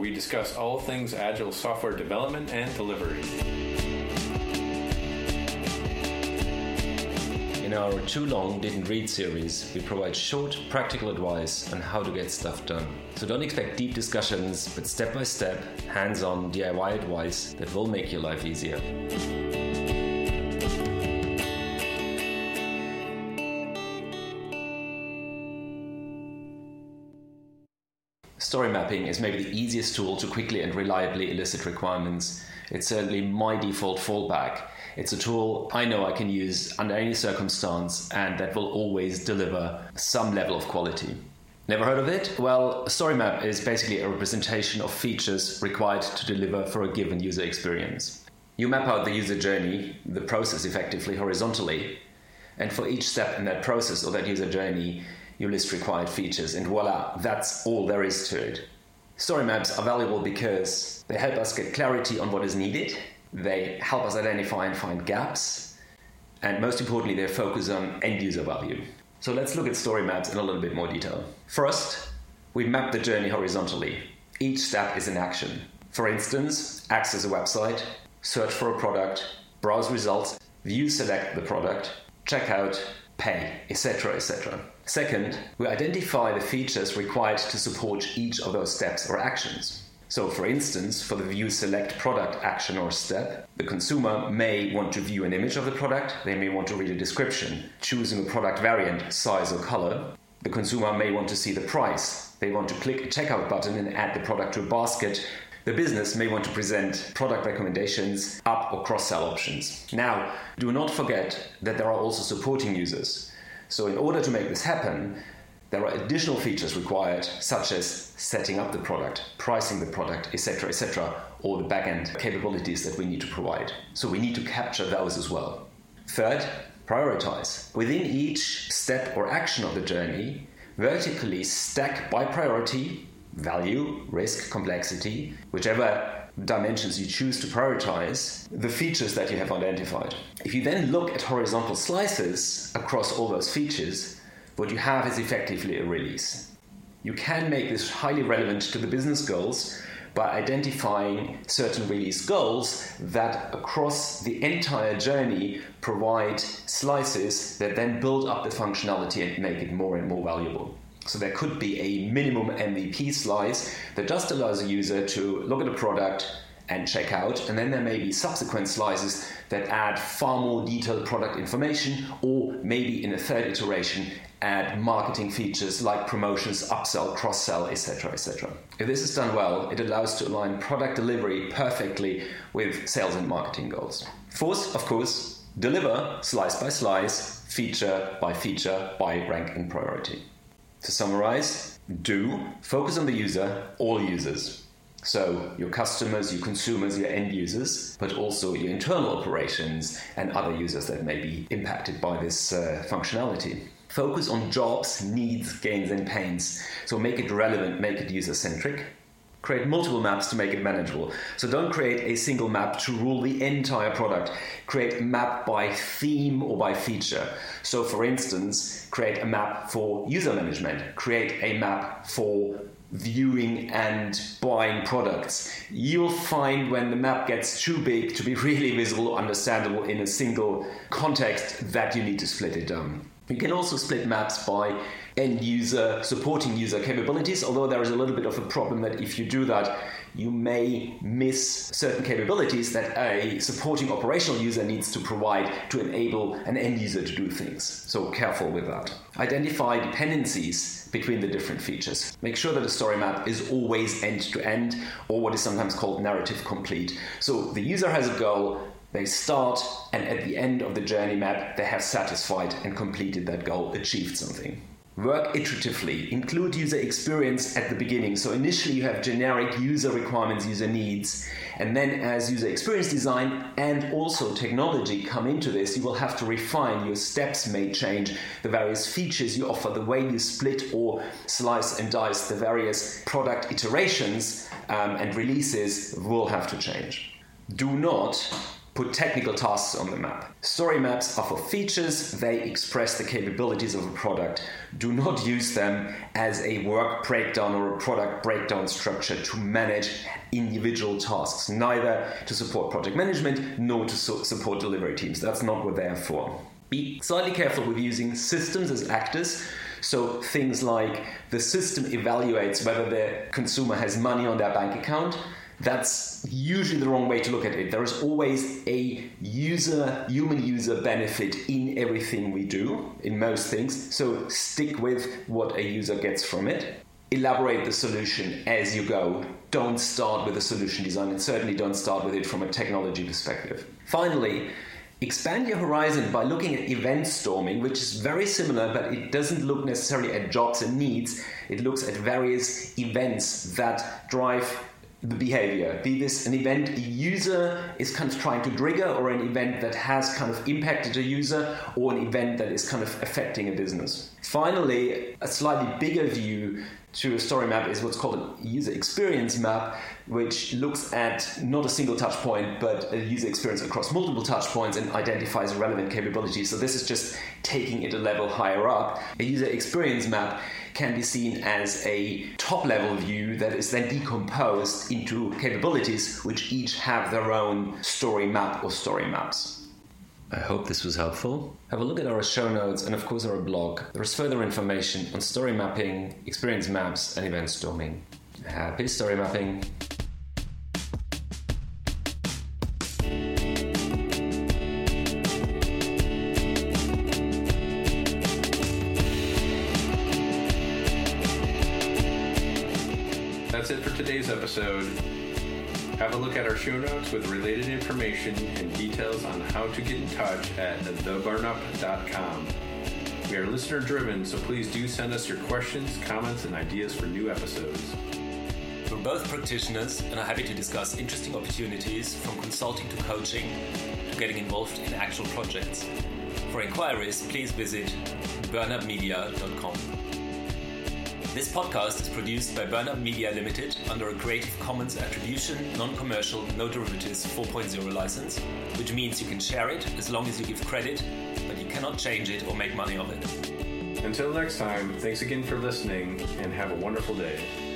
we discuss all things agile software development and delivery. In our Too Long Didn't Read series, we provide short, practical advice on how to get stuff done. So don't expect deep discussions, but step by step, hands on DIY advice that will make your life easier. Story mapping is maybe the easiest tool to quickly and reliably elicit requirements. It's certainly my default fallback. It's a tool I know I can use under any circumstance and that will always deliver some level of quality. Never heard of it? Well, story map is basically a representation of features required to deliver for a given user experience. You map out the user journey, the process effectively horizontally, and for each step in that process or that user journey, you list required features, and voila, that's all there is to it. Story maps are valuable because they help us get clarity on what is needed, they help us identify and find gaps, and most importantly, they focus on end user value. So let's look at story maps in a little bit more detail. First, we map the journey horizontally. Each step is an action. For instance, access a website, search for a product, browse results, view select the product, check out, pay, etc., etc. Second, we identify the features required to support each of those steps or actions. So, for instance, for the view select product action or step, the consumer may want to view an image of the product, they may want to read a description, choosing a product variant, size, or color. The consumer may want to see the price, they want to click a checkout button and add the product to a basket. The business may want to present product recommendations, up or cross sell options. Now, do not forget that there are also supporting users. So, in order to make this happen, there are additional features required, such as setting up the product, pricing the product, etc., etc., or the backend capabilities that we need to provide. So, we need to capture those as well. Third, prioritize. Within each step or action of the journey, vertically stack by priority, value, risk, complexity, whichever dimensions you choose to prioritize the features that you have identified. If you then look at horizontal slices across all those features, what you have is effectively a release. You can make this highly relevant to the business goals by identifying certain release goals that across the entire journey provide slices that then build up the functionality and make it more and more valuable. So there could be a minimum MVP slice that just allows a user to look at a product and check out, and then there may be subsequent slices that add far more detailed product information, or maybe in a third iteration, add marketing features like promotions, upsell, cross sell, etc. etc. If this is done well, it allows to align product delivery perfectly with sales and marketing goals. Fourth, of course, deliver slice by slice, feature by feature, by rank and priority. To summarize, do focus on the user, all users. So, your customers, your consumers, your end users, but also your internal operations and other users that may be impacted by this uh, functionality. Focus on jobs, needs, gains, and pains. So, make it relevant, make it user centric. Create multiple maps to make it manageable. So don't create a single map to rule the entire product. Create map by theme or by feature. So, for instance, create a map for user management, create a map for viewing and buying products. You'll find when the map gets too big to be really visible, understandable in a single context, that you need to split it down. You can also split maps by end user, supporting user capabilities, although there is a little bit of a problem that if you do that, you may miss certain capabilities that a supporting operational user needs to provide to enable an end user to do things. So careful with that. Identify dependencies between the different features. Make sure that the story map is always end to end, or what is sometimes called narrative complete. So the user has a goal, they start, and at the end of the journey map, they have satisfied and completed that goal, achieved something. Work iteratively, include user experience at the beginning. So, initially, you have generic user requirements, user needs, and then, as user experience design and also technology come into this, you will have to refine. Your steps may change, the various features you offer, the way you split or slice and dice the various product iterations um, and releases will have to change. Do not put technical tasks on the map. Story maps are for features, they express the capabilities of a product. Do not use them as a work breakdown or a product breakdown structure to manage individual tasks, neither to support project management nor to support delivery teams. That's not what they're for. Be slightly careful with using systems as actors. So things like the system evaluates whether the consumer has money on their bank account that's usually the wrong way to look at it. There is always a user, human user benefit in everything we do, in most things. So stick with what a user gets from it. Elaborate the solution as you go. Don't start with a solution design, and certainly don't start with it from a technology perspective. Finally, expand your horizon by looking at event storming, which is very similar, but it doesn't look necessarily at jobs and needs. It looks at various events that drive the behavior. Be this an event a user is kind of trying to trigger, or an event that has kind of impacted a user, or an event that is kind of affecting a business. Finally, a slightly bigger view to a story map is what's called a user experience map, which looks at not a single touch point, but a user experience across multiple touch points and identifies relevant capabilities. So this is just taking it a level higher up. A user experience map can be seen as a top level view that is then decomposed into capabilities which each have their own story map or story maps. I hope this was helpful. Have a look at our show notes and, of course, our blog. There is further information on story mapping, experience maps, and event storming. Happy story mapping! That's it for today's episode. Have a look at our show notes with related information and details on how to get in touch at theburnup.com. We are listener driven, so please do send us your questions, comments, and ideas for new episodes. We're both practitioners and are happy to discuss interesting opportunities from consulting to coaching to getting involved in actual projects. For inquiries, please visit burnupmedia.com. This podcast is produced by Burnup Media Limited under a Creative Commons Attribution, Non-Commercial, No Derivatives 4.0 license, which means you can share it as long as you give credit, but you cannot change it or make money of it. Until next time, thanks again for listening and have a wonderful day.